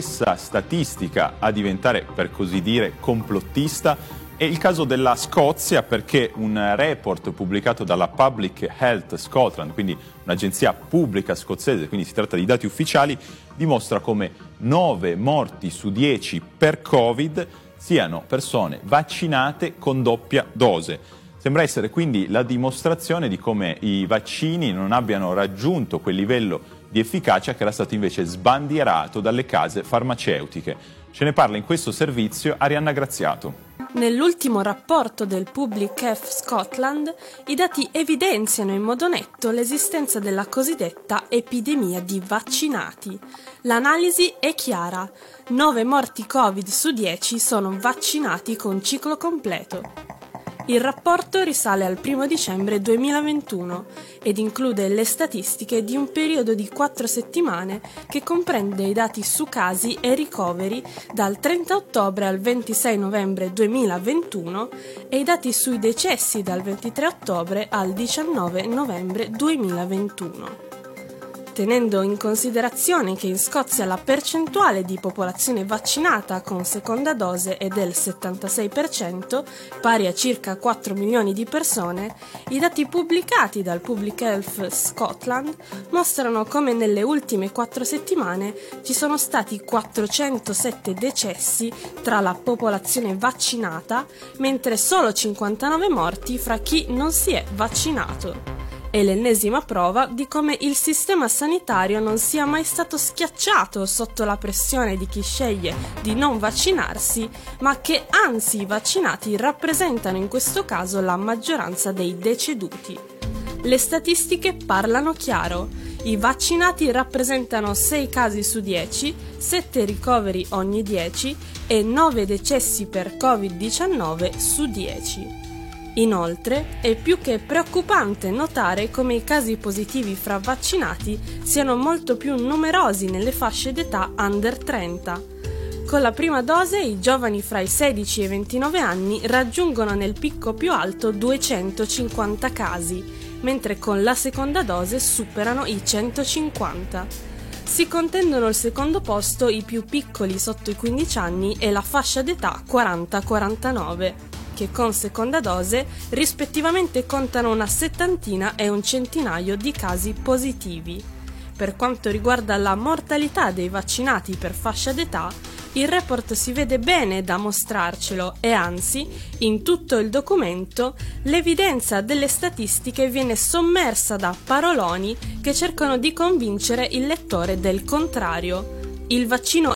stessa statistica a diventare, per così dire, complottista è il caso della Scozia perché un report pubblicato dalla Public Health Scotland, quindi un'agenzia pubblica scozzese, quindi si tratta di dati ufficiali, dimostra come 9 morti su 10 per Covid siano persone vaccinate con doppia dose. Sembra essere quindi la dimostrazione di come i vaccini non abbiano raggiunto quel livello di efficacia che era stato invece sbandierato dalle case farmaceutiche. Ce ne parla in questo servizio Arianna Graziato. Nell'ultimo rapporto del Public Health Scotland, i dati evidenziano in modo netto l'esistenza della cosiddetta epidemia di vaccinati. L'analisi è chiara: 9 morti Covid su 10 sono vaccinati con ciclo completo. Il rapporto risale al 1 dicembre 2021 ed include le statistiche di un periodo di quattro settimane che comprende i dati su casi e ricoveri dal 30 ottobre al 26 novembre 2021 e i dati sui decessi dal 23 ottobre al 19 novembre 2021 tenendo in considerazione che in Scozia la percentuale di popolazione vaccinata con seconda dose è del 76%, pari a circa 4 milioni di persone, i dati pubblicati dal Public Health Scotland mostrano come nelle ultime 4 settimane ci sono stati 407 decessi tra la popolazione vaccinata, mentre solo 59 morti fra chi non si è vaccinato. È l'ennesima prova di come il sistema sanitario non sia mai stato schiacciato sotto la pressione di chi sceglie di non vaccinarsi, ma che anzi i vaccinati rappresentano in questo caso la maggioranza dei deceduti. Le statistiche parlano chiaro. I vaccinati rappresentano 6 casi su 10, 7 ricoveri ogni 10 e 9 decessi per Covid-19 su 10. Inoltre, è più che preoccupante notare come i casi positivi fra vaccinati siano molto più numerosi nelle fasce d'età under 30. Con la prima dose i giovani fra i 16 e i 29 anni raggiungono nel picco più alto 250 casi, mentre con la seconda dose superano i 150. Si contendono il secondo posto i più piccoli sotto i 15 anni e la fascia d'età 40-49 che con seconda dose rispettivamente contano una settantina e un centinaio di casi positivi. Per quanto riguarda la mortalità dei vaccinati per fascia d'età, il report si vede bene da mostrarcelo e anzi, in tutto il documento, l'evidenza delle statistiche viene sommersa da paroloni che cercano di convincere il lettore del contrario. Il vaccino